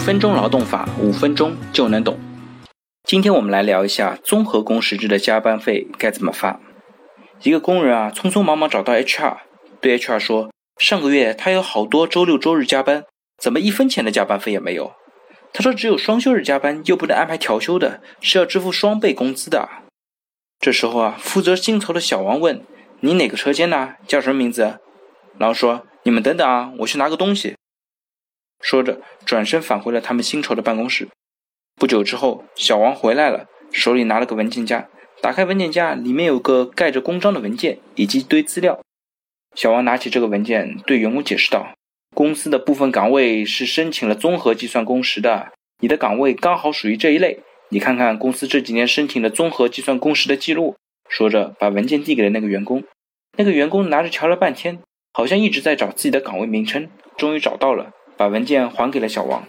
分钟劳动法，五分钟就能懂。今天我们来聊一下综合工时制的加班费该怎么发。一个工人啊，匆匆忙忙找到 HR，对 HR 说：“上个月他有好多周六周日加班，怎么一分钱的加班费也没有？”他说：“只有双休日加班，又不能安排调休的，是要支付双倍工资的。”这时候啊，负责薪酬的小王问：“你哪个车间呢？叫什么名字？”然后说：“你们等等啊，我去拿个东西。”说着，转身返回了他们薪酬的办公室。不久之后，小王回来了，手里拿了个文件夹。打开文件夹，里面有个盖着公章的文件以及一堆资料。小王拿起这个文件，对员工解释道：“公司的部分岗位是申请了综合计算工时的，你的岗位刚好属于这一类。你看看公司这几年申请的综合计算工时的记录。”说着，把文件递给了那个员工。那个员工拿着瞧了半天，好像一直在找自己的岗位名称，终于找到了。把文件还给了小王。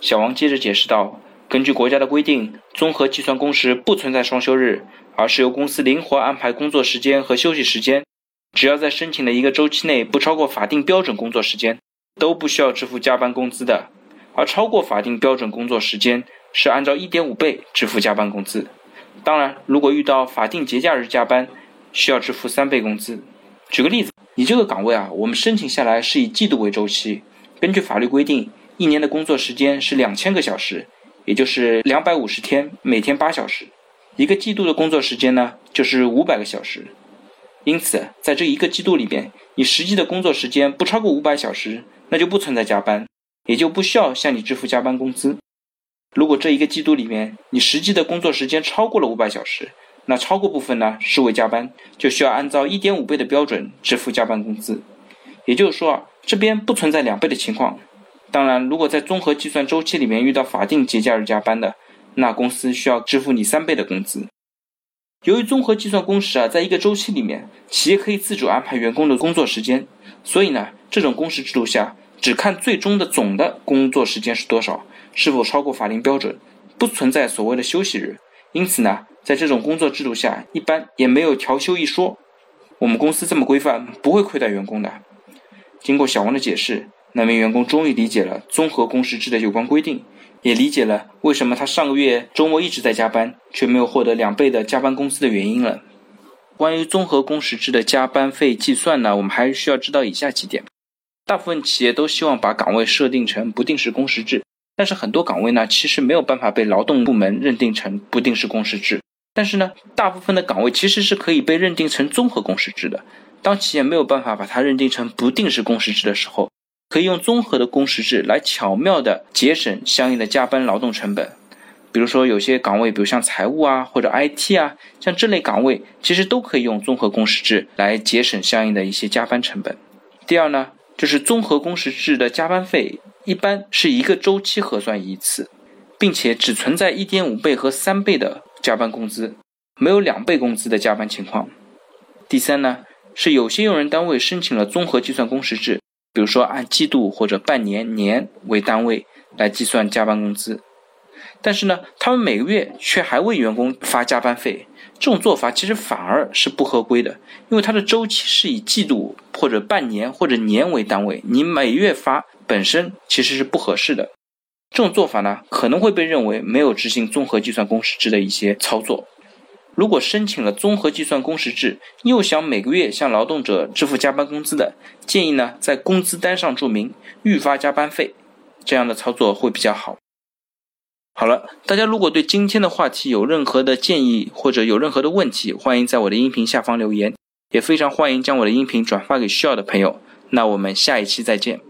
小王接着解释道：“根据国家的规定，综合计算工时不存在双休日，而是由公司灵活安排工作时间和休息时间。只要在申请的一个周期内不超过法定标准工作时间，都不需要支付加班工资的。而超过法定标准工作时间，是按照一点五倍支付加班工资。当然，如果遇到法定节假日加班，需要支付三倍工资。举个例子，你这个岗位啊，我们申请下来是以季度为周期。”根据法律规定，一年的工作时间是两千个小时，也就是两百五十天，每天八小时。一个季度的工作时间呢，就是五百个小时。因此，在这一个季度里边，你实际的工作时间不超过五百小时，那就不存在加班，也就不需要向你支付加班工资。如果这一个季度里面你实际的工作时间超过了五百小时，那超过部分呢视为加班，就需要按照一点五倍的标准支付加班工资。也就是说。这边不存在两倍的情况。当然，如果在综合计算周期里面遇到法定节假日加班的，那公司需要支付你三倍的工资。由于综合计算工时啊，在一个周期里面，企业可以自主安排员工的工作时间，所以呢，这种工时制度下，只看最终的总的工作时间是多少，是否超过法定标准，不存在所谓的休息日。因此呢，在这种工作制度下，一般也没有调休一说。我们公司这么规范，不会亏待员工的。经过小王的解释，那名员工终于理解了综合工时制的有关规定，也理解了为什么他上个月周末一直在加班，却没有获得两倍的加班工资的原因了。关于综合工时制的加班费计算呢，我们还需要知道以下几点：大部分企业都希望把岗位设定成不定时工时制，但是很多岗位呢，其实没有办法被劳动部门认定成不定时工时制。但是呢，大部分的岗位其实是可以被认定成综合工时制的。当企业没有办法把它认定成不定时工时制的时候，可以用综合的工时制来巧妙的节省相应的加班劳动成本。比如说有些岗位，比如像财务啊或者 IT 啊，像这类岗位，其实都可以用综合工时制来节省相应的一些加班成本。第二呢，就是综合工时制的加班费一般是一个周期核算一次，并且只存在一点五倍和三倍的加班工资，没有两倍工资的加班情况。第三呢。是有些用人单位申请了综合计算工时制，比如说按季度或者半年、年为单位来计算加班工资，但是呢，他们每个月却还为员工发加班费，这种做法其实反而是不合规的，因为它的周期是以季度或者半年或者年为单位，你每月发本身其实是不合适的。这种做法呢，可能会被认为没有执行综合计算工时制的一些操作。如果申请了综合计算工时制，又想每个月向劳动者支付加班工资的，建议呢在工资单上注明预发加班费，这样的操作会比较好。好了，大家如果对今天的话题有任何的建议或者有任何的问题，欢迎在我的音频下方留言，也非常欢迎将我的音频转发给需要的朋友。那我们下一期再见。